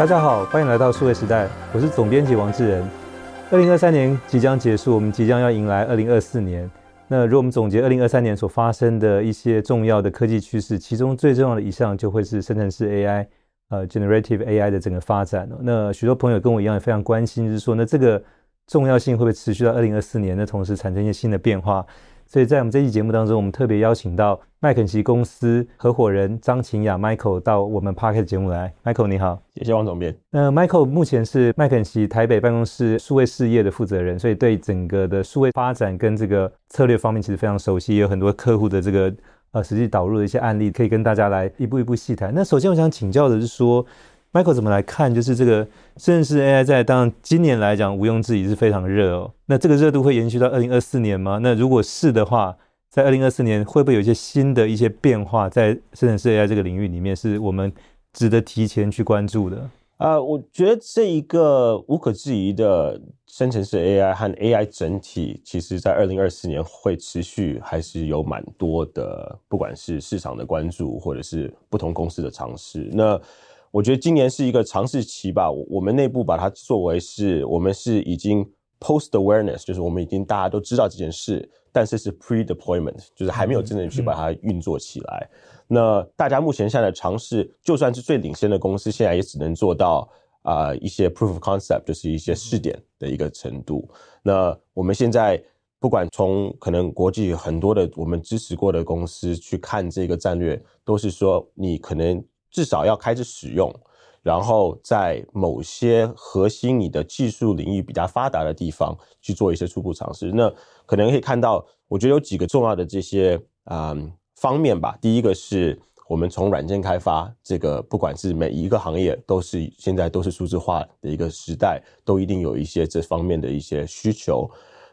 大家好，欢迎来到数位时代，我是总编辑王志仁。二零二三年即将结束，我们即将要迎来二零二四年。那如果我们总结二零二三年所发生的一些重要的科技趋势，其中最重要的一项就会是生成式 AI，呃，Generative AI 的整个发展。那许多朋友跟我一样也非常关心，就是说，那这个重要性会不会持续到二零二四年？那同时产生一些新的变化。所以在我们这期节目当中，我们特别邀请到麦肯锡公司合伙人张晴雅 Michael 到我们 Podcast 节目来。Michael 你好，谢谢王总编。那 Michael 目前是麦肯锡台北办公室数位事业的负责人，所以对整个的数位发展跟这个策略方面其实非常熟悉，也有很多客户的这个呃实际导入的一些案例可以跟大家来一步一步细谈。那首先我想请教的是说。Michael 怎么来看？就是这个生成式 AI 在当今年来讲，毋庸置疑是非常热哦。那这个热度会延续到二零二四年吗？那如果是的话，在二零二四年会不会有一些新的一些变化在生成式 AI 这个领域里面，是我们值得提前去关注的？啊、我觉得这一个无可置疑的生成式 AI 和 AI 整体，其实在二零二四年会持续，还是有蛮多的，不管是市场的关注，或者是不同公司的尝试。那我觉得今年是一个尝试期吧。我们内部把它作为是我们是已经 post awareness，就是我们已经大家都知道这件事，但是是 pre deployment，就是还没有真正去把它运作起来。那大家目前现在的尝试，就算是最领先的公司，现在也只能做到啊、呃、一些 proof of concept，就是一些试点的一个程度。那我们现在不管从可能国际很多的我们支持过的公司去看这个战略，都是说你可能。至少要开始使用，然后在某些核心你的技术领域比较发达的地方去做一些初步尝试。那可能可以看到，我觉得有几个重要的这些嗯方面吧。第一个是我们从软件开发这个，不管是每一个行业都是现在都是数字化的一个时代，都一定有一些这方面的一些需求。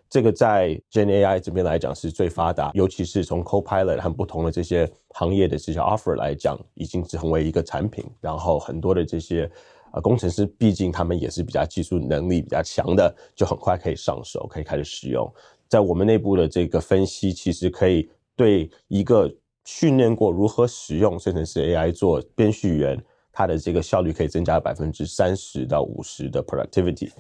这个在 Gen AI 这边来讲是最发达，尤其是从 Copilot 和不同的这些行业的这些 offer 来讲，已经成为一个产品。然后很多的这些呃工程师，毕竟他们也是比较技术能力比较强的，就很快可以上手，可以开始使用。在我们内部的这个分析，其实可以对一个训练过如何使用生成式 AI 做编序员，它的这个效率可以增加百分之三十到五十的 productivity。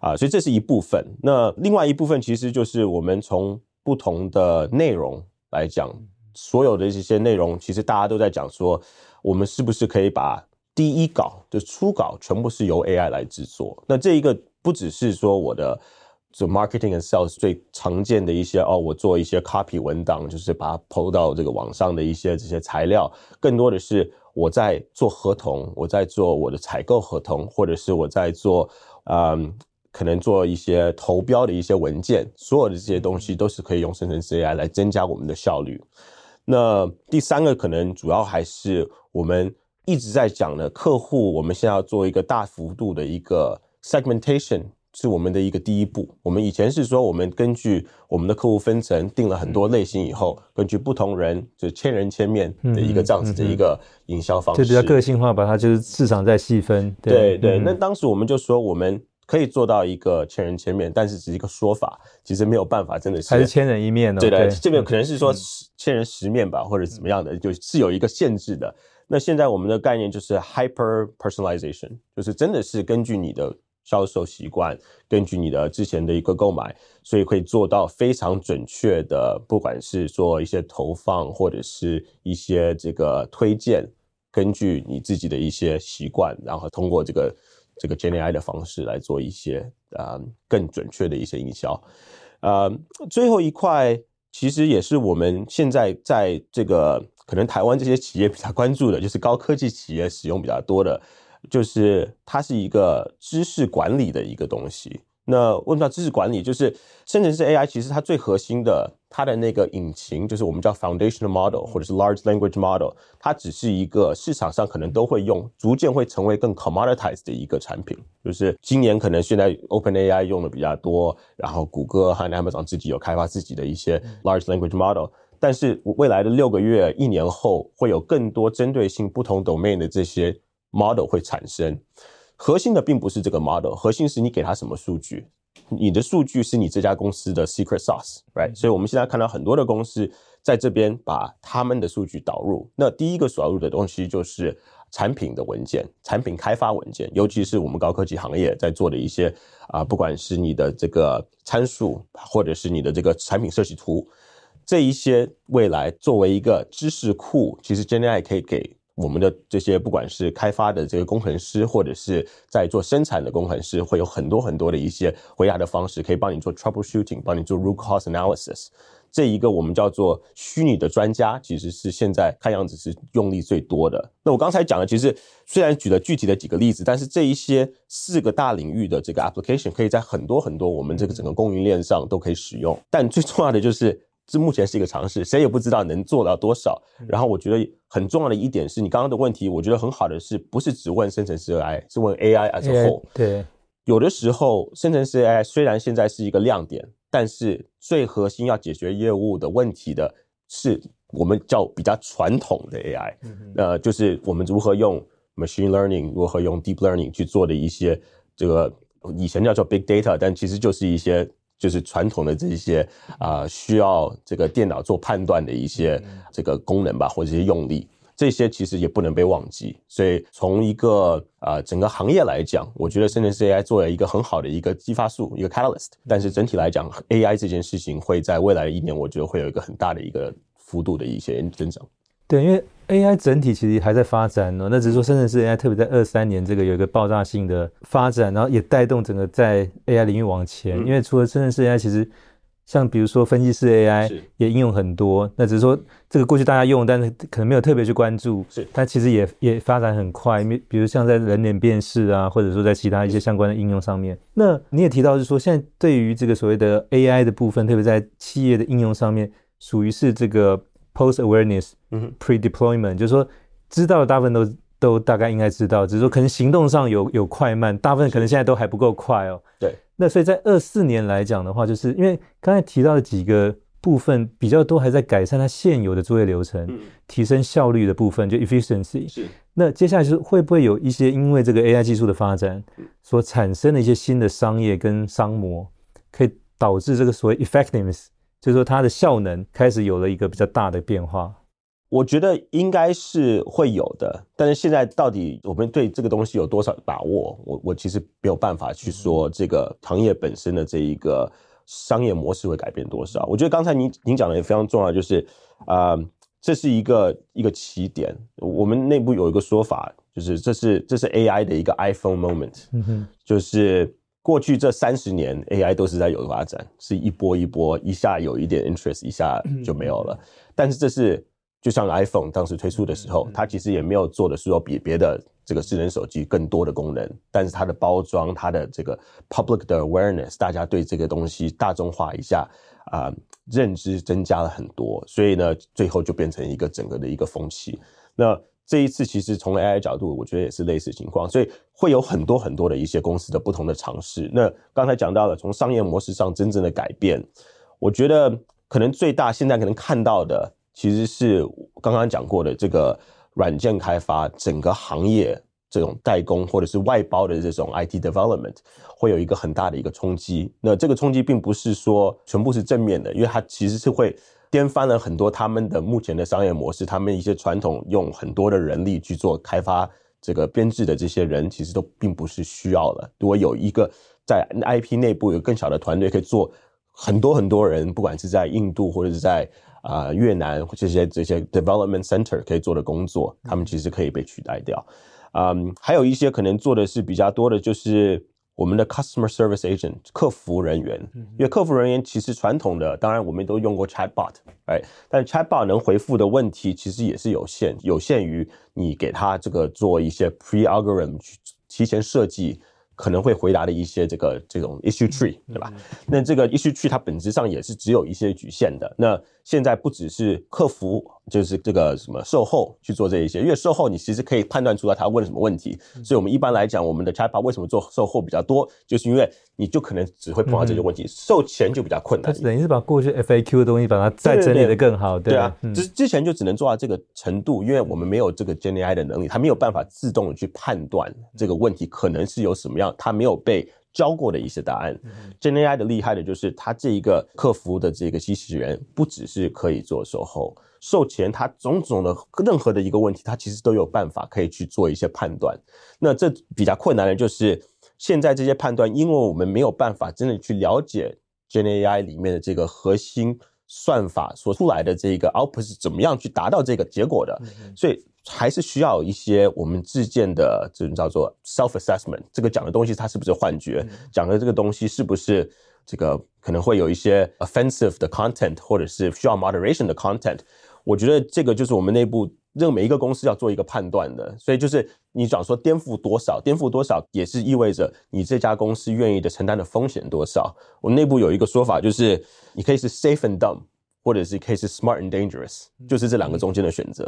啊，所以这是一部分。那另外一部分其实就是我们从不同的内容来讲，所有的这些内容，其实大家都在讲说，我们是不是可以把第一稿就初稿全部是由 AI 来制作？那这一个不只是说我的就 marketing and sales 最常见的一些哦，我做一些 copy 文档，就是把它 po 到这个网上的一些这些材料，更多的是我在做合同，我在做我的采购合同，或者是我在做嗯。可能做一些投标的一些文件，所有的这些东西都是可以用生成式 AI 来增加我们的效率。那第三个可能主要还是我们一直在讲的客户，我们现在要做一个大幅度的一个 segmentation，是我们的一个第一步。我们以前是说，我们根据我们的客户分层定了很多类型以后，根据不同人就千人千面的一个这样子的一个营销方式，就比较个性化，把它就是市场再细分。对对，对，那当时我们就说我们。可以做到一个千人千面，但是只是一个说法，其实没有办法，真的是还是千人一面呢？对的，这边可能是说千人十面吧，或者怎么样的，就是有一个限制的。那现在我们的概念就是 hyper personalization，就是真的是根据你的销售习惯，根据你的之前的一个购买，所以可以做到非常准确的，不管是做一些投放或者是一些这个推荐，根据你自己的一些习惯，然后通过这个。这个 GenAI 的方式来做一些呃更准确的一些营销，呃，最后一块其实也是我们现在在这个可能台湾这些企业比较关注的，就是高科技企业使用比较多的，就是它是一个知识管理的一个东西。那问到知识管理，就是生成式 AI，其实它最核心的，它的那个引擎就是我们叫 foundational model 或者是 large language model，它只是一个市场上可能都会用，逐渐会成为更 commoditized 的一个产品。就是今年可能现在 OpenAI 用的比较多，然后谷歌和 Amazon 自己有开发自己的一些 large language model，但是未来的六个月、一年后，会有更多针对性不同 domain 的这些 model 会产生。核心的并不是这个 model，核心是你给他什么数据，你的数据是你这家公司的 secret sauce，right？所以我们现在看到很多的公司在这边把他们的数据导入。那第一个导入的东西就是产品的文件、产品开发文件，尤其是我们高科技行业在做的一些啊，不管是你的这个参数，或者是你的这个产品设计图，这一些未来作为一个知识库，其实 GenAI 可以给我们的这些不管是开发的这个工程师，或者是在做生产的工程师，会有很多很多的一些回答的方式，可以帮你做 troubleshooting，帮你做 root cause analysis。这一个我们叫做虚拟的专家，其实是现在看样子是用力最多的。那我刚才讲的，其实虽然举了具体的几个例子，但是这一些四个大领域的这个 application 可以在很多很多我们这个整个供应链上都可以使用。但最重要的就是，这目前是一个尝试，谁也不知道能做到多少。然后我觉得很重要的一点是你刚刚的问题，我觉得很好的是不是只问生成式 AI，是问 AI as a whole。对，有的时候生成式 AI 虽然现在是一个亮点。但是最核心要解决业务的问题的是我们叫比较传统的 AI，呃，就是我们如何用 machine learning，如何用 deep learning 去做的一些这个以前叫做 big data，但其实就是一些就是传统的这些啊、呃、需要这个电脑做判断的一些这个功能吧，或者一些用例。这些其实也不能被忘记，所以从一个呃整个行业来讲，我觉得生成式 AI 作为一个很好的一个激发素，一个 catalyst。但是整体来讲，AI 这件事情会在未来的一年，我觉得会有一个很大的一个幅度的一些增长。对，因为 AI 整体其实还在发展呢，那只是说深圳市 AI 特别在二三年这个有一个爆炸性的发展，然后也带动整个在 AI 领域往前。嗯、因为除了深圳市 AI，其实像比如说分析式 AI 也应用很多，那只是说这个过去大家用，但是可能没有特别去关注。是，它其实也也发展很快，比如像在人脸辨识啊，或者说在其他一些相关的应用上面。那你也提到是说，现在对于这个所谓的 AI 的部分，特别在企业的应用上面，属于是这个 post awareness，嗯，pre-deployment，就是说知道的大部分都都大概应该知道，只是说可能行动上有有快慢，大部分可能现在都还不够快哦。对。那所以在二四年来讲的话，就是因为刚才提到的几个部分比较多，还在改善它现有的作业流程，嗯、提升效率的部分，就 efficiency。是。那接下来就是会不会有一些因为这个 AI 技术的发展所产生的一些新的商业跟商模，可以导致这个所谓 effectiveness，就是说它的效能开始有了一个比较大的变化。我觉得应该是会有的，但是现在到底我们对这个东西有多少把握？我我其实没有办法去说这个行业本身的这一个商业模式会改变多少。我觉得刚才您您讲的也非常重要，就是啊、呃，这是一个一个起点。我们内部有一个说法，就是这是这是 AI 的一个 iPhone moment，嗯哼，就是过去这三十年 AI 都是在有发展，是一波一波，一下有一点 interest，一下就没有了。但是这是就像 iPhone 当时推出的时候，它其实也没有做的是说比别的这个智能手机更多的功能，但是它的包装、它的这个 public 的 awareness，大家对这个东西大众化一下啊、呃，认知增加了很多，所以呢，最后就变成一个整个的一个风气。那这一次其实从 AI 角度，我觉得也是类似情况，所以会有很多很多的一些公司的不同的尝试。那刚才讲到了从商业模式上真正的改变，我觉得可能最大现在可能看到的。其实是刚刚讲过的这个软件开发，整个行业这种代工或者是外包的这种 IT development 会有一个很大的一个冲击。那这个冲击并不是说全部是正面的，因为它其实是会颠翻了很多他们的目前的商业模式。他们一些传统用很多的人力去做开发这个编制的这些人，其实都并不是需要了。如果有一个在 IP 内部有更小的团队可以做很多很多人，不管是在印度或者是在。啊、越南这些这些 development center 可以做的工作，他们其实可以被取代掉。嗯，还有一些可能做的是比较多的，就是我们的 customer service agent 客服人员。因为客服人员其实传统的，当然我们都用过 chatbot，哎，但 chatbot 能回复的问题其实也是有限，有限于你给他这个做一些 pre algorithm 去提前设计。可能会回答的一些这个这种 issue tree，对吧？那这个 issue tree 它本质上也是只有一些局限的。那现在不只是客服，就是这个什么售后去做这一些，因为售后你其实可以判断出来他问什么问题。所以我们一般来讲，我们的 chatbot 为什么做售后比较多，就是因为你就可能只会碰到这些问题，售前就比较困难。它等于是把过去 FAQ 的东西把它再整理的更好，对，啊。之、嗯、之前就只能做到这个程度，因为我们没有这个 GenAI 的能力，它没有办法自动的去判断这个问题可能是有什么样。它没有被教过的一些答案。Gen AI 的厉害的就是它这一个客服的这个机器人，不只是可以做售后、售前，它种种的任何的一个问题，它其实都有办法可以去做一些判断。那这比较困难的就是现在这些判断，因为我们没有办法真的去了解 Gen AI 里面的这个核心算法所出来的这个 output 是怎么样去达到这个结果的，所以。还是需要一些我们自建的这种叫做 self assessment，这个讲的东西它是不是幻觉？讲的这个东西是不是这个可能会有一些 offensive 的 content，或者是需要 moderation 的 content？我觉得这个就是我们内部任每一个公司要做一个判断的。所以就是你讲说颠覆多少，颠覆多少也是意味着你这家公司愿意的承担的风险多少。我们内部有一个说法，就是你可以是 safe and dumb。或者是可以是 smart and dangerous，就是这两个中间的选择，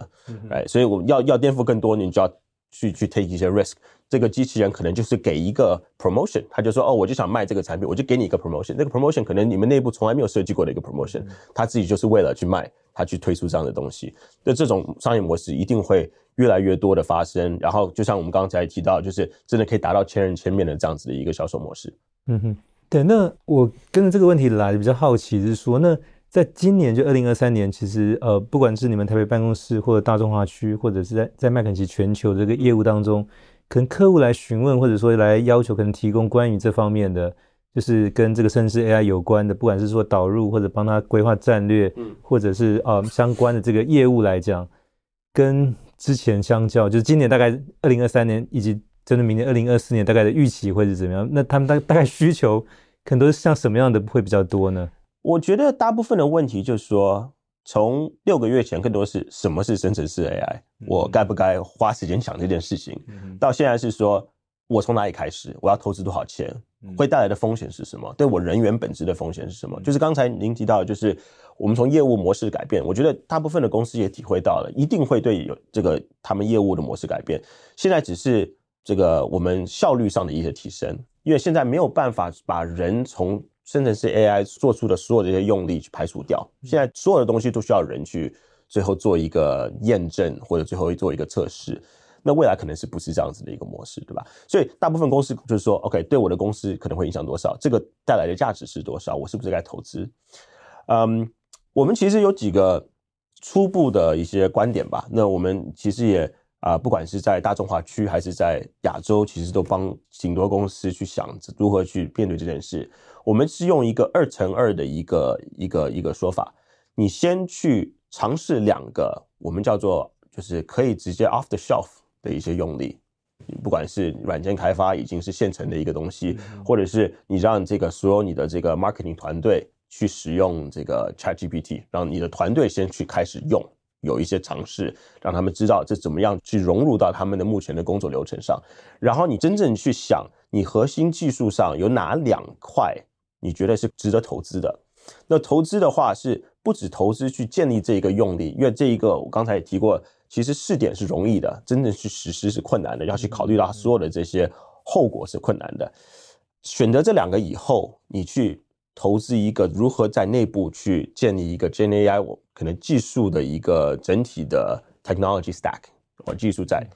哎、嗯，所以我们要要颠覆更多，你就要去去 take 一些 risk。这个机器人可能就是给一个 promotion，他就说哦，我就想卖这个产品，我就给你一个 promotion。那个 promotion 可能你们内部从来没有设计过的一个 promotion，他自己就是为了去卖，他去推出这样的东西。那这种商业模式一定会越来越多的发生。然后就像我们刚才提到，就是真的可以达到千人千面的这样子的一个销售模式。嗯哼，对。那我跟着这个问题来比较好奇是说那。在今年就二零二三年，其实呃，不管是你们台北办公室，或者大中华区，或者是在在麦肯锡全球这个业务当中，可能客户来询问，或者说来要求，可能提供关于这方面的，就是跟这个甚至 AI 有关的，不管是说导入或者帮他规划战略，嗯，或者是呃相关的这个业务来讲，跟之前相较，就是今年大概二零二三年以及真的明年二零二四年大概的预期会是怎么样？那他们大大概需求可能都是像什么样的会比较多呢？我觉得大部分的问题就是说，从六个月前更多是什么是生成式 AI，我该不该花时间想这件事情，到现在是说我从哪里开始，我要投资多少钱，会带来的风险是什么，对我人员本质的风险是什么？就是刚才您提到，就是我们从业务模式改变，我觉得大部分的公司也体会到了，一定会对有这个他们业务的模式改变。现在只是这个我们效率上的一些提升，因为现在没有办法把人从生成式 AI 做出的所有这些用力去排除掉，现在所有的东西都需要人去最后做一个验证，或者最后做一个测试。那未来可能是不是这样子的一个模式，对吧？所以大部分公司就是说，OK，对我的公司可能会影响多少？这个带来的价值是多少？我是不是该投资？嗯，我们其实有几个初步的一些观点吧。那我们其实也。啊，不管是在大中华区还是在亚洲，其实都帮挺多公司去想如何去面对这件事。我们是用一个二乘二的一个一个一个说法，你先去尝试两个，我们叫做就是可以直接 off the shelf 的一些用例，不管是软件开发已经是现成的一个东西，或者是你让这个所有你的这个 marketing 团队去使用这个 ChatGPT，让你的团队先去开始用。有一些尝试，让他们知道这怎么样去融入到他们的目前的工作流程上。然后你真正去想，你核心技术上有哪两块你觉得是值得投资的？那投资的话是不止投资去建立这一个用力，因为这一个我刚才也提过，其实试点是容易的，真正去实施是困难的，要去考虑到所有的这些后果是困难的。选择这两个以后，你去。投资一个如何在内部去建立一个 Gen AI 我可能技术的一个整体的 technology stack 或技术在，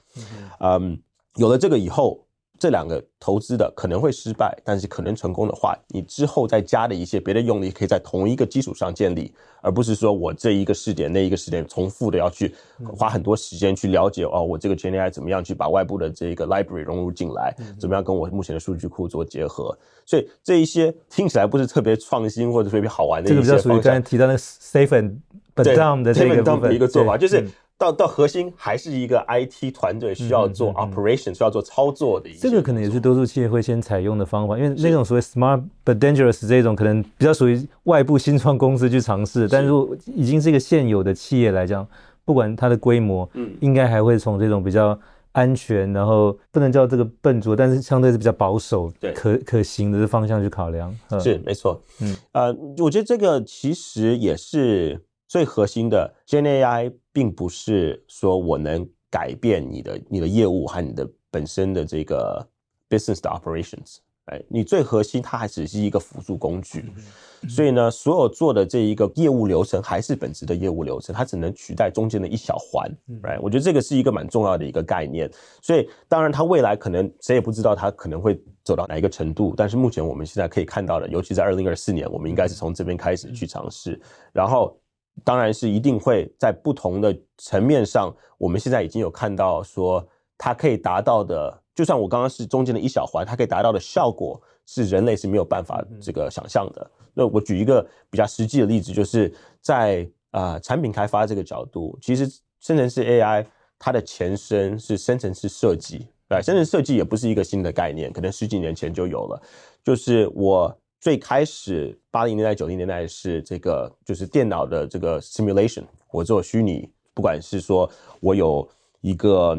嗯，有了这个以后。这两个投资的可能会失败，但是可能成功的话，你之后再加的一些别的用力，可以在同一个基础上建立，而不是说我这一个试点那一个试点重复的要去花很多时间去了解哦，我这个 GenAI 怎么样去把外部的这个 library 融入进来，怎么样跟我目前的数据库做结合，所以这一些听起来不是特别创新或者特别好玩的一些，这个比较属于刚才提到那个 safe and dumb 的这个一个做法，就是。到到核心还是一个 IT 团队需要做 operation，、嗯嗯、需要做操作的一。这个可能也是多数企业会先采用的方法，因为那种所谓 smart but dangerous 这种可能比较属于外部新创公司去尝试，但如果已经是一个现有的企业来讲，不管它的规模，嗯，应该还会从这种比较安全，然后不能叫这个笨拙，但是相对是比较保守、对可可行的方向去考量。是没错，嗯，呃，我觉得这个其实也是。最核心的 Gen AI 并不是说我能改变你的你的业务和你的本身的这个 business 的 operations，哎，你最核心它还只是一个辅助工具。所以呢，所有做的这一个业务流程还是本质的业务流程，它只能取代中间的一小环？我觉得这个是一个蛮重要的一个概念。所以当然，它未来可能谁也不知道它可能会走到哪一个程度，但是目前我们现在可以看到的，尤其在二零二四年，我们应该是从这边开始去尝试。然后，当然是一定会在不同的层面上，我们现在已经有看到说它可以达到的，就算我刚刚是中间的一小环，它可以达到的效果是人类是没有办法这个想象的。那我举一个比较实际的例子，就是在啊、呃、产品开发这个角度，其实生成式 AI 它的前身是生成式设计，对，生成设计也不是一个新的概念，可能十几年前就有了。就是我最开始八零年代九零年代是这个，就是电脑的这个 simulation，我做虚拟，不管是说我有一个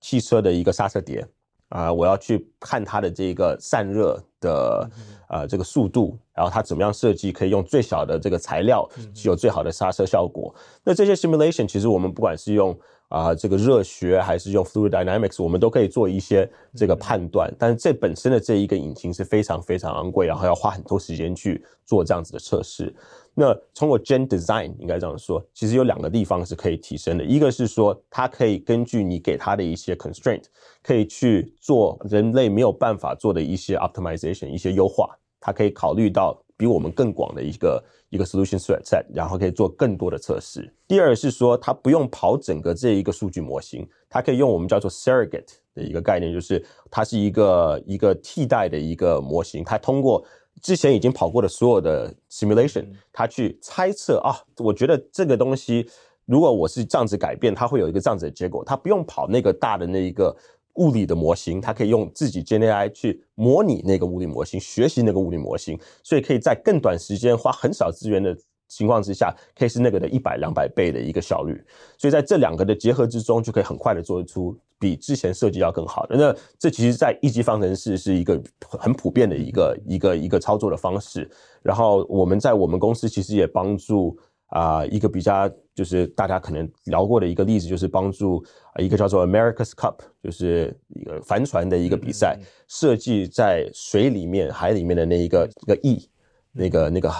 汽车的一个刹车碟。啊、呃，我要去看它的这个散热的呃这个速度，然后它怎么样设计可以用最小的这个材料，具有最好的刹车效果。那这些 simulation 其实我们不管是用啊、呃、这个热学还是用 fluid dynamics，我们都可以做一些这个判断。但是这本身的这一个引擎是非常非常昂贵，然后要花很多时间去做这样子的测试。那通过 Gen Design 应该这样说，其实有两个地方是可以提升的。一个是说，它可以根据你给它的一些 constraint，可以去做人类没有办法做的一些 optimization，一些优化。它可以考虑到比我们更广的一个一个 solution set，然后可以做更多的测试。第二是说，它不用跑整个这一个数据模型，它可以用我们叫做 surrogate 的一个概念，就是它是一个一个替代的一个模型，它通过。之前已经跑过的所有的 simulation，它去猜测啊，我觉得这个东西，如果我是这样子改变，它会有一个这样子的结果。它不用跑那个大的那一个物理的模型，它可以用自己 Gen AI 去模拟那个物理模型，学习那个物理模型，所以可以在更短时间花很少资源的情况之下，可以是那个的一百两百倍的一个效率。所以在这两个的结合之中，就可以很快的做出。比之前设计要更好的，那这其实，在一级方程式是一个很普遍的一个一个一个操作的方式。然后我们在我们公司其实也帮助啊、呃、一个比较就是大家可能聊过的一个例子，就是帮助一个叫做 America's Cup，就是一个帆船的一个比赛，设计在水里面海里面的那一个一个翼，那个那个。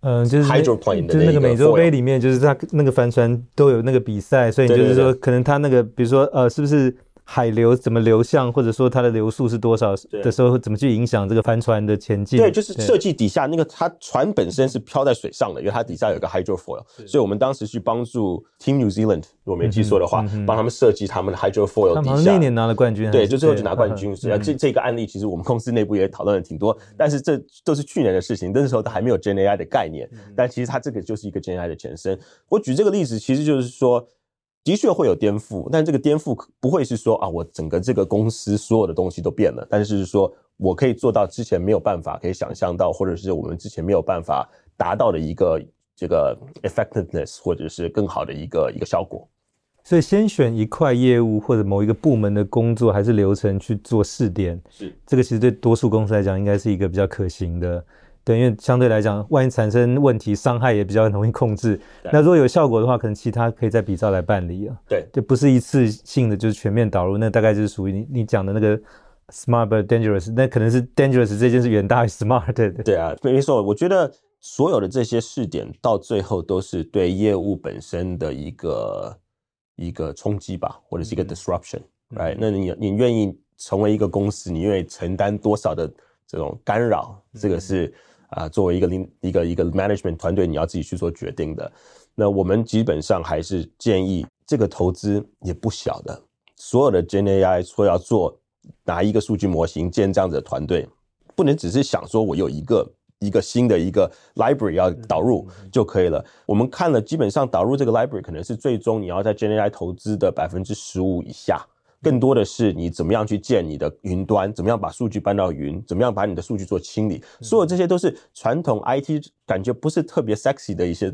嗯，就是 hydroplane 就是那个美洲杯里面，就是它那个帆船都有那个比赛，所以就是说，可能他那个，比如说，呃，是不是？海流怎么流向，或者说它的流速是多少的时候，怎么去影响这个帆船的前进？对，就是设计底下那个它船本身是漂在水上的，因为它底下有个 hydrofoil，所以我们当时去帮助 Team New Zealand，如果没记错的话，帮、嗯、他们设计他们的 hydrofoil 底下。他们那年拿了冠军，对，就最后就拿冠军。所以这这个案例其实我们公司内部也讨论了挺多，嗯、但是这都是去年的事情，那时候都还没有 Gen AI 的概念。嗯、但其实它这个就是一个 Gen AI 的前身。我举这个例子，其实就是说。的确会有颠覆，但这个颠覆不会是说啊，我整个这个公司所有的东西都变了，但是是说我可以做到之前没有办法可以想象到，或者是我们之前没有办法达到的一个这个 effectiveness，或者是更好的一个一个效果。所以先选一块业务或者某一个部门的工作还是流程去做试点，是这个其实对多数公司来讲应该是一个比较可行的。对，因为相对来讲，万一产生问题，伤害也比较容易控制。那如果有效果的话，可能其他可以再比照来办理啊。对，就不是一次性的，就是全面导入。那大概就是属于你你讲的那个 smart but dangerous，那可能是 dangerous 这件事远大于 smart 的。对啊，没错。我觉得所有的这些试点到最后都是对业务本身的一个一个冲击吧，或者是一个 disruption，right？、嗯 right? 那你你愿意成为一个公司，你愿意承担多少的这种干扰？这个是。啊，作为一个领一个一个 management 团队，你要自己去做决定的。那我们基本上还是建议，这个投资也不小的。所有的 Gen AI 说要做拿一个数据模型建这样子的团队，不能只是想说我有一个一个新的一个 library 要导入就可以了。我们看了，基本上导入这个 library 可能是最终你要在 Gen AI 投资的百分之十五以下。更多的是你怎么样去建你的云端，怎么样把数据搬到云，怎么样把你的数据做清理，所有这些都是传统 IT 感觉不是特别 sexy 的一些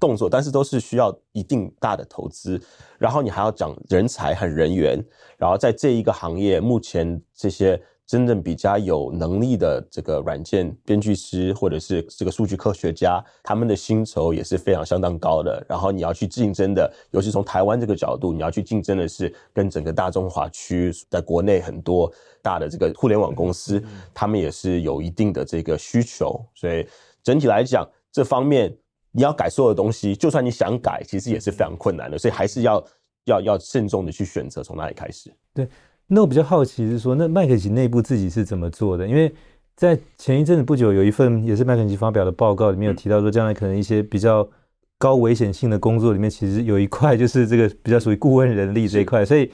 动作，但是都是需要一定大的投资，然后你还要讲人才和人员，然后在这一个行业，目前这些真正比较有能力的这个软件编剧师或者是这个数据科学家，他们的薪酬也是非常相当高的。然后你要去竞争的，尤其从台湾这个角度，你要去竞争的是跟整个大中华区在国内很多大的这个互联网公司，他们也是有一定的这个需求。所以整体来讲，这方面你要改所有的东西，就算你想改，其实也是非常困难的。所以还是要要要慎重的去选择从哪里开始。对。那我比较好奇是说，那麦肯锡内部自己是怎么做的？因为在前一阵子不久，有一份也是麦肯锡发表的报告，里面有提到说，将来可能一些比较高危险性的工作里面，其实有一块就是这个比较属于顾问人力这一块。所以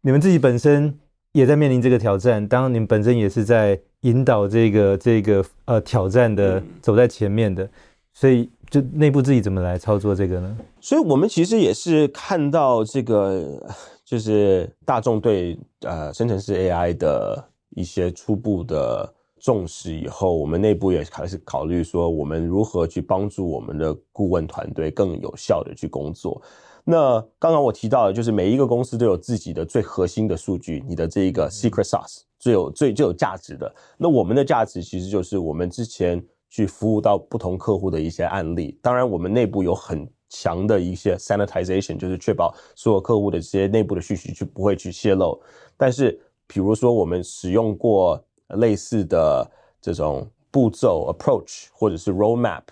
你们自己本身也在面临这个挑战，当然你们本身也是在引导这个这个呃挑战的走在前面的，所以就内部自己怎么来操作这个呢？所以我们其实也是看到这个。就是大众对呃生成式 AI 的一些初步的重视以后，我们内部也开始考虑说，我们如何去帮助我们的顾问团队更有效的去工作。那刚刚我提到的，就是每一个公司都有自己的最核心的数据，你的这一个 secret sauce 最有最最有价值的。那我们的价值其实就是我们之前去服务到不同客户的一些案例。当然，我们内部有很强的一些 sanitization，就是确保所有客户的这些内部的讯息就不会去泄露。但是，比如说我们使用过类似的这种步骤 approach，或者是 roadmap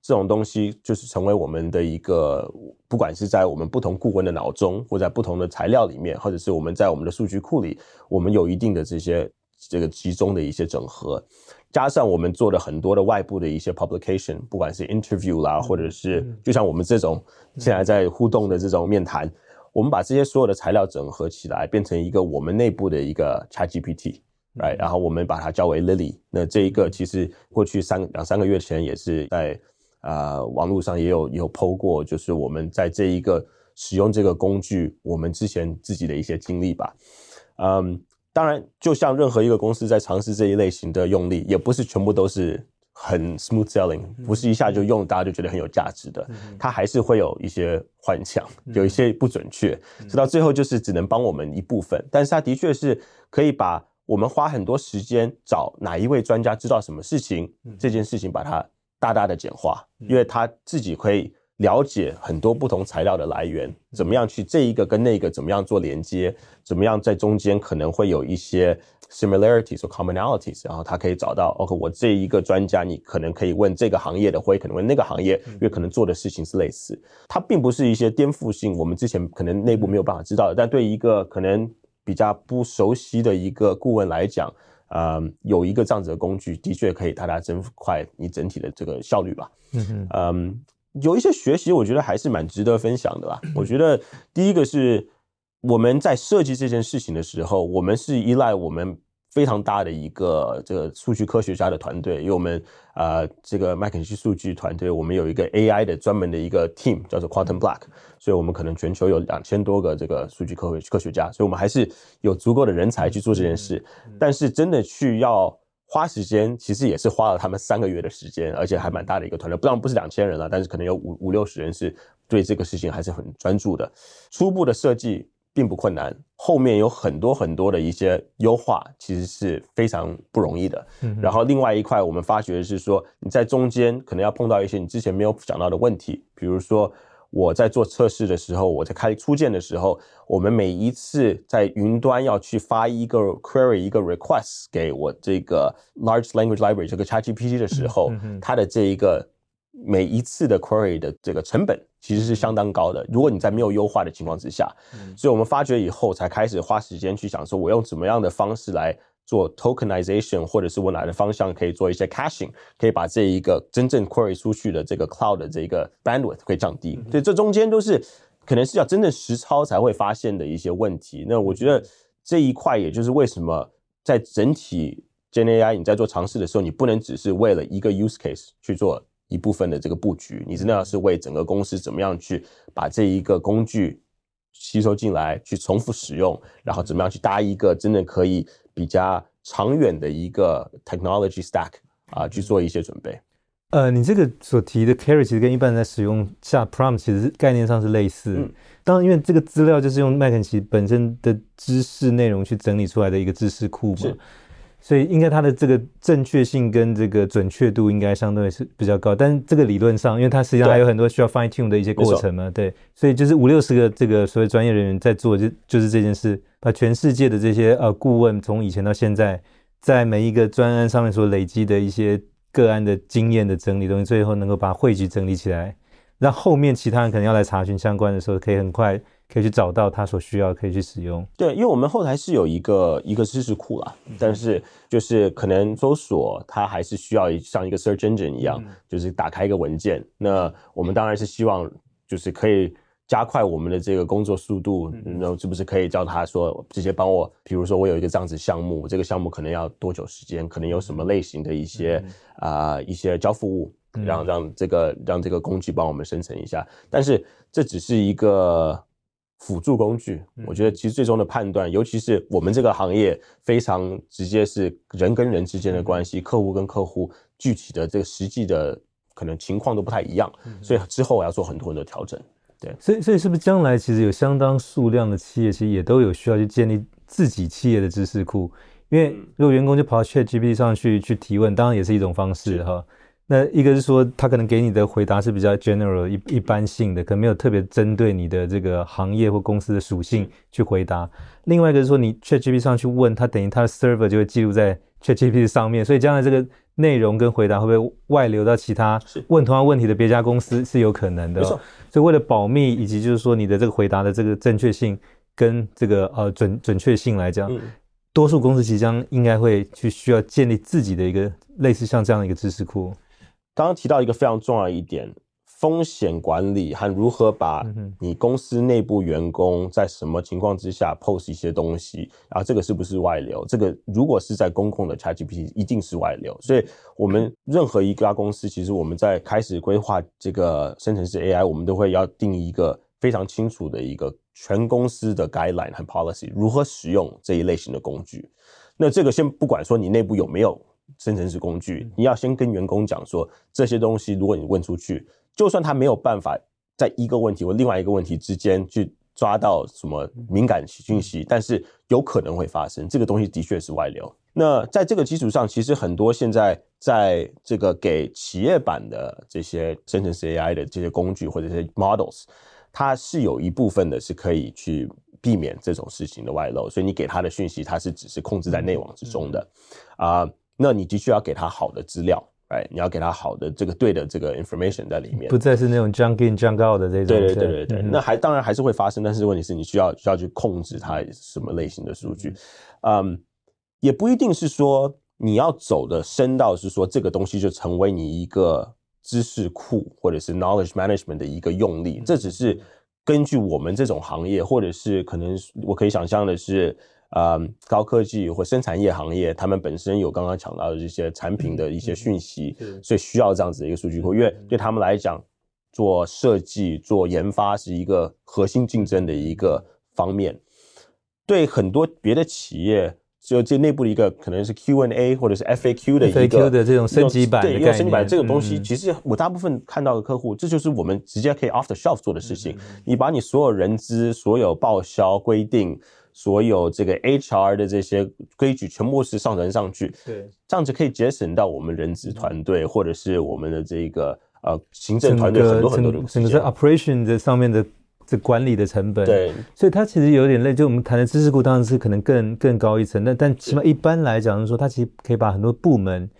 这种东西，就是成为我们的一个，不管是在我们不同顾问的脑中，或在不同的材料里面，或者是我们在我们的数据库里，我们有一定的这些这个集中的一些整合。加上我们做的很多的外部的一些 publication，不管是 interview 啦，或者是就像我们这种现在在互动的这种面谈，我们把这些所有的材料整合起来，变成一个我们内部的一个 ChatGPT，right？然后我们把它叫为 Lily。那这一个其实过去三两三个月前也是在啊、呃、网络上也有也有 po 过，就是我们在这一个使用这个工具，我们之前自己的一些经历吧，嗯。当然，就像任何一个公司在尝试这一类型的用力，也不是全部都是很 smooth selling，不是一下就用大家就觉得很有价值的，它还是会有一些幻想，有一些不准确，直到最后就是只能帮我们一部分。但是它的确是可以把我们花很多时间找哪一位专家知道什么事情这件事情，把它大大的简化，因为他自己可以。了解很多不同材料的来源，怎么样去这一个跟那个怎么样做连接，怎么样在中间可能会有一些 similarities 或 commonalities，然后他可以找到，OK，我这一个专家，你可能可以问这个行业的，或可能问那个行业，因为可能做的事情是类似。它并不是一些颠覆性，我们之前可能内部没有办法知道的，但对一个可能比较不熟悉的一个顾问来讲，呃，有一个这样子的工具，的确可以大大增快你整体的这个效率吧。嗯哼，嗯。有一些学习，我觉得还是蛮值得分享的吧。我觉得第一个是我们在设计这件事情的时候，我们是依赖我们非常大的一个这个数据科学家的团队，因为我们呃这个麦肯锡数据团队，我们有一个 AI 的专门的一个 team 叫做 Quantum Black，所以我们可能全球有两千多个这个数据科学科学家，所以我们还是有足够的人才去做这件事。但是真的去要。花时间其实也是花了他们三个月的时间，而且还蛮大的一个团队，不然不是两千人了，但是可能有五五六十人是对这个事情还是很专注的。初步的设计并不困难，后面有很多很多的一些优化，其实是非常不容易的。嗯、然后另外一块，我们发觉的是说，你在中间可能要碰到一些你之前没有想到的问题，比如说。我在做测试的时候，我在开初建的时候，我们每一次在云端要去发一个 query 一个 request 给我这个 large language library 这个 ChatGPT 的时候，它的这一个每一次的 query 的这个成本其实是相当高的。如果你在没有优化的情况之下，所以我们发觉以后才开始花时间去想说，我用怎么样的方式来。做 tokenization，或者是我哪个方向可以做一些 caching，可以把这一个真正 query 出去的这个 cloud 的这个 bandwidth 可以降低。所以这中间都是可能是要真正实操才会发现的一些问题。那我觉得这一块，也就是为什么在整体 Gen AI 你在做尝试的时候，你不能只是为了一个 use case 去做一部分的这个布局，你真的要是为整个公司怎么样去把这一个工具吸收进来，去重复使用，然后怎么样去搭一个真的可以。比较长远的一个 technology stack 啊，去做一些准备。呃，你这个所提的 carry 其实跟一般人在使用下 prompt 其实概念上是类似。嗯，当然，因为这个资料就是用麦肯锡本身的知识内容去整理出来的一个知识库嘛。所以应该它的这个正确性跟这个准确度应该相对是比较高。但是这个理论上，因为它实际上还有很多需要 fine tune 的一些过程嘛，对，所以就是五六十个这个所谓专业人员在做，就就是这件事，把全世界的这些呃顾问从以前到现在，在每一个专案上面所累积的一些个案的经验的整理东西，最后能够把汇集整理起来，让后面其他人可能要来查询相关的时候，可以很快。可以去找到他所需要，可以去使用。对，因为我们后台是有一个一个知识库啦，嗯、但是就是可能搜索它还是需要像一个 search engine 一样，嗯、就是打开一个文件。那我们当然是希望就是可以加快我们的这个工作速度，然后是不是可以叫他说直接帮我，比如说我有一个这样子项目，这个项目可能要多久时间，可能有什么类型的一些啊、一些交付物，让让这个让这个工具帮我们生成一下。但是这只是一个。辅助工具，我觉得其实最终的判断，尤其是我们这个行业非常直接，是人跟人之间的关系，客户跟客户具体的这个实际的可能情况都不太一样，所以之后我要做很多很多调整。对，所以所以是不是将来其实有相当数量的企业，其实也都有需要去建立自己企业的知识库？因为如果员工就跑到 ChatGPT 上去去提问，当然也是一种方式哈。那一个是说，他可能给你的回答是比较 general 一一般性的，可能没有特别针对你的这个行业或公司的属性去回答。另外一个是说，你 ChatGPT 上去问他，等于他的 server 就会记录在 ChatGPT 上面，所以将来这个内容跟回答会不会外流到其他问同样问题的别家公司是有可能的。所以为了保密以及就是说你的这个回答的这个正确性跟这个呃准准确性来讲，嗯、多数公司即将应该会去需要建立自己的一个类似像这样的一个知识库。刚刚提到一个非常重要的一点，风险管理和如何把你公司内部员工在什么情况之下 post 一些东西，啊这个是不是外流？这个如果是在公共的 ChatGPT，一定是外流。所以，我们任何一家公司，其实我们在开始规划这个生成式 AI，我们都会要定一个非常清楚的一个全公司的 guideline 和 policy，如何使用这一类型的工具。那这个先不管说你内部有没有。生成式工具，你要先跟员工讲说，这些东西，如果你问出去，就算他没有办法在一个问题或另外一个问题之间去抓到什么敏感讯息，但是有可能会发生，这个东西的确是外流。那在这个基础上，其实很多现在在这个给企业版的这些生成式 AI 的这些工具或者是 models，它是有一部分的是可以去避免这种事情的外漏，所以你给他的讯息，它是只是控制在内网之中的啊。呃那你的确要给他好的资料，哎，你要给他好的这个对的这个 information 在里面，不再是那种 junk in junk out 的这种。对对对对对，嗯、那还当然还是会发生，但是问题是你需要需要去控制它什么类型的数据，嗯，也不一定是说你要走的深到是说这个东西就成为你一个知识库或者是 knowledge management 的一个用力，这只是根据我们这种行业，或者是可能我可以想象的是。呃、嗯，高科技或生产业行业，他们本身有刚刚讲到的这些产品的一些讯息，嗯、所以需要这样子的一个数据库，因为对他们来讲，做设计、做研发是一个核心竞争的一个方面。对很多别的企业，就这内部的一个可能是 Q&A 或者是 FAQ 的一个 FAQ 的这种升级版的一个，升级版这个东西，其实我大部分看到的客户，嗯、这就是我们直接可以 off the shelf 做的事情。嗯、你把你所有人资、所有报销规定。所有这个 HR 的这些规矩全部是上传上去，对，这样子可以节省到我们人资团队或者是我们的这个呃行政团队很多很多的整个在 operation 的上面的这管理的成本，对，所以它其实有点累。就我们谈的知识库当然是可能更更高一层，但但起码一般来讲，就是说它其实可以把很多部门。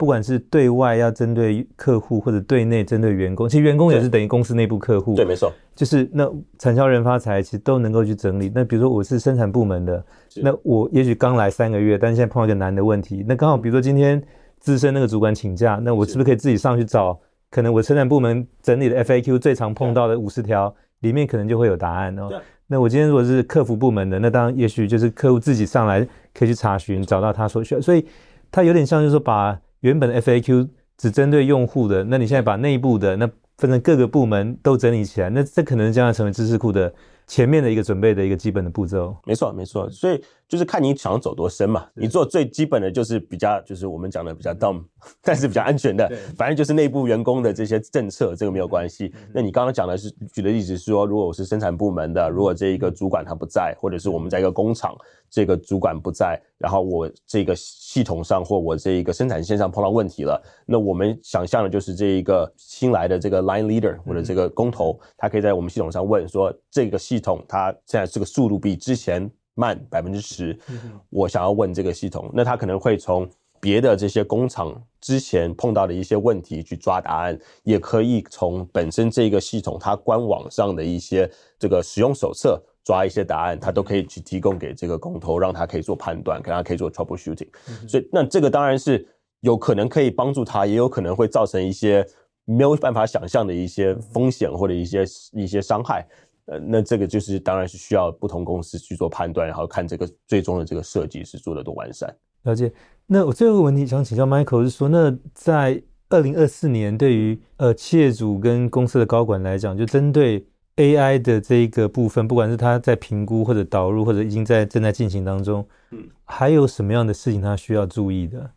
不管是对外要针对客户，或者对内针对员工，其实员工也是等于公司内部客户。对，没错。就是那产销人发财，其实都能够去整理。那比如说我是生产部门的，那我也许刚来三个月，但现在碰到一个难的问题，那刚好比如说今天资深那个主管请假，那我是不是可以自己上去找？可能我生产部门整理的 FAQ 最常碰到的五十条里面，可能就会有答案哦。那我今天如果是客服部门的，那当然也许就是客户自己上来可以去查询，找到他所需要。所以它有点像就是说把。原本的 FAQ 只针对用户的，那你现在把内部的那分成各个部门都整理起来，那这可能将要成为知识库的前面的一个准备的一个基本的步骤。没错，没错。所以就是看你想走多深嘛。你做最基本的就是比较，就是我们讲的比较 dumb，但是比较安全的，反正就是内部员工的这些政策，这个没有关系。那你刚刚讲的是举的例子是说，如果我是生产部门的，如果这一个主管他不在，或者是我们在一个工厂，这个主管不在，然后我这个系统上或我这一个生产线上碰到问题了，那我们想象的就是这一个新来的这个 line leader 或者这个工头，他可以在我们系统上问说，这个系统它现在这个速度比之前。慢百分之十，我想要问这个系统，那他可能会从别的这些工厂之前碰到的一些问题去抓答案，也可以从本身这个系统它官网上的一些这个使用手册抓一些答案，他都可以去提供给这个工头，让他可以做判断，让他可以做 troubleshooting。所以，那这个当然是有可能可以帮助他，也有可能会造成一些没有办法想象的一些风险或者一些一些伤害。呃，那这个就是当然是需要不同公司去做判断，然后看这个最终的这个设计是做的多完善。了解。那我最后一个问题想请教 Michael 是说，那在二零二四年，对于呃企业主跟公司的高管来讲，就针对 AI 的这一个部分，不管是他在评估或者导入，或者已经在正在进行当中，嗯，还有什么样的事情他需要注意的？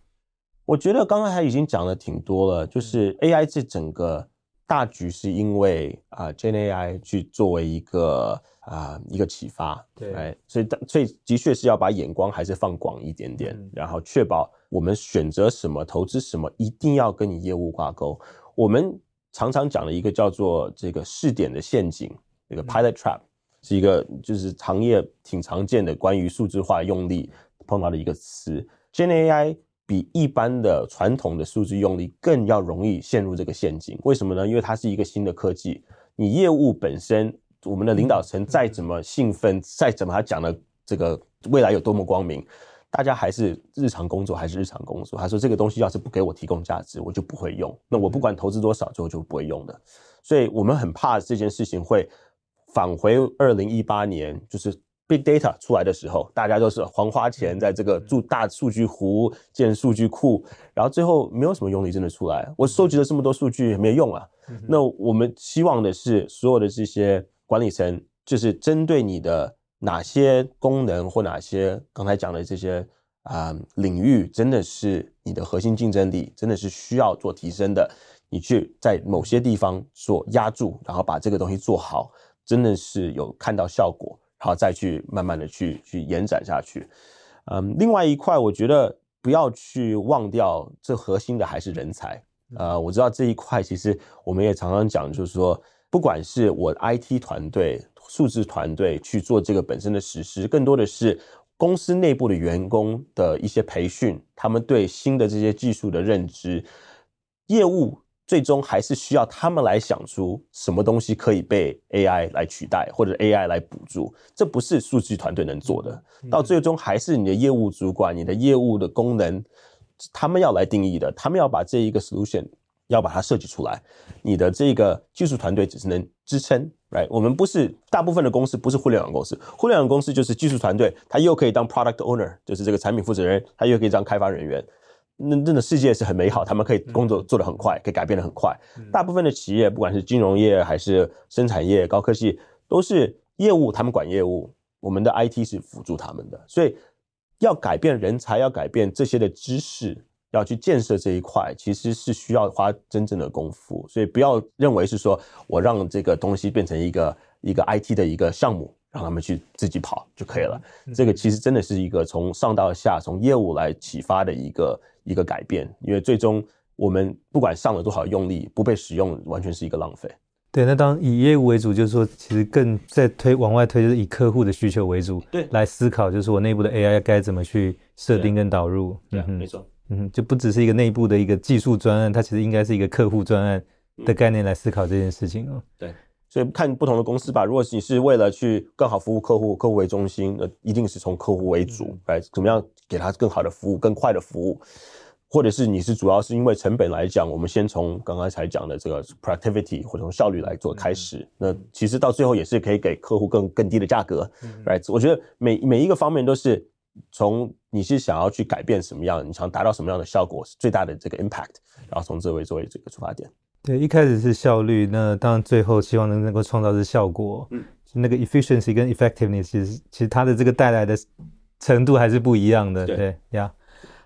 我觉得刚刚他已经讲的挺多了，就是 AI 这整个。大局是因为啊、呃、Gen AI 去作为一个啊、呃、一个启发，对，所以所以的确是要把眼光还是放广一点点，嗯、然后确保我们选择什么、投资什么，一定要跟你业务挂钩。我们常常讲的一个叫做这个试点的陷阱，这个 Pilot Trap、嗯、是一个就是行业挺常见的关于数字化用力碰到的一个词，Gen AI。比一般的传统的数字用力更要容易陷入这个陷阱，为什么呢？因为它是一个新的科技，你业务本身，我们的领导层再怎么兴奋，再怎么他讲的这个未来有多么光明，大家还是日常工作还是日常工作。他说这个东西要是不给我提供价值，我就不会用。那我不管投资多少，最后就不会用的。所以我们很怕这件事情会返回二零一八年，就是。Big data 出来的时候，大家都是狂花钱在这个筑大数据湖、建数据库，然后最后没有什么用力真的出来。我收集了这么多数据没有用啊。那我们希望的是，所有的这些管理层，就是针对你的哪些功能或哪些刚才讲的这些啊、呃、领域，真的是你的核心竞争力，真的是需要做提升的，你去在某些地方做压住，然后把这个东西做好，真的是有看到效果。好，再去慢慢的去去延展下去。嗯，另外一块，我觉得不要去忘掉，这核心的还是人才。呃，我知道这一块其实我们也常常讲，就是说，不管是我 IT 团队、数字团队去做这个本身的实施，更多的是公司内部的员工的一些培训，他们对新的这些技术的认知，业务。最终还是需要他们来想出什么东西可以被 AI 来取代，或者 AI 来补助，这不是数据团队能做的。到最终还是你的业务主管、你的业务的功能，他们要来定义的，他们要把这一个 solution 要把它设计出来。你的这个技术团队只是能支撑，right？我们不是大部分的公司不是互联网公司，互联网公司就是技术团队，他又可以当 product owner，就是这个产品负责人，他又可以当开发人员。那真的世界是很美好，他们可以工作做得很快，可以改变得很快。大部分的企业，不管是金融业还是生产业、高科技，都是业务，他们管业务，我们的 IT 是辅助他们的。所以要改变人才，要改变这些的知识，要去建设这一块，其实是需要花真正的功夫。所以不要认为是说我让这个东西变成一个一个 IT 的一个项目。让他们去自己跑就可以了。这个其实真的是一个从上到下，从业务来启发的一个一个改变。因为最终我们不管上了多少用力，不被使用，完全是一个浪费。对，那当以业务为主，就是说，其实更在推往外推，就是以客户的需求为主，对，来思考，就是我内部的 AI 该怎么去设定跟导入。对，嗯、没错，嗯，就不只是一个内部的一个技术专案，它其实应该是一个客户专案的概念来思考这件事情哦。对。所以看不同的公司吧。如果你是为了去更好服务客户，客户为中心，那一定是从客户为主，来怎么样给他更好的服务、更快的服务，或者是你是主要是因为成本来讲，我们先从刚刚才讲的这个 productivity 或者从效率来做开始。那其实到最后也是可以给客户更更低的价格，right？我觉得每每一个方面都是从你是想要去改变什么样，你想达到什么样的效果是最大的这个 impact，然后从这位作为这个出发点。对，一开始是效率，那当然最后希望能能够创造的效果。嗯，那个 efficiency 跟 effectiveness，其实其实它的这个带来的程度还是不一样的。对呀.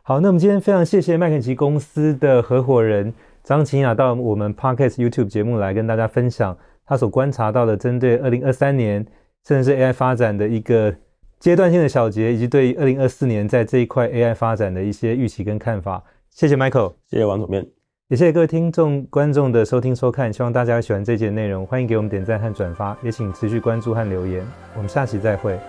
好，那我们今天非常谢谢麦肯齐公司的合伙人张晴雅到我们 Podcast YouTube 节目来跟大家分享他所观察到的针对二零二三年甚至是 AI 发展的一个阶段性的小结，以及对于二零二四年在这一块 AI 发展的一些预期跟看法。谢谢 Michael，谢谢王总编。也谢谢各位听众、观众的收听、收看，希望大家喜欢这节内容，欢迎给我们点赞和转发，也请持续关注和留言，我们下期再会。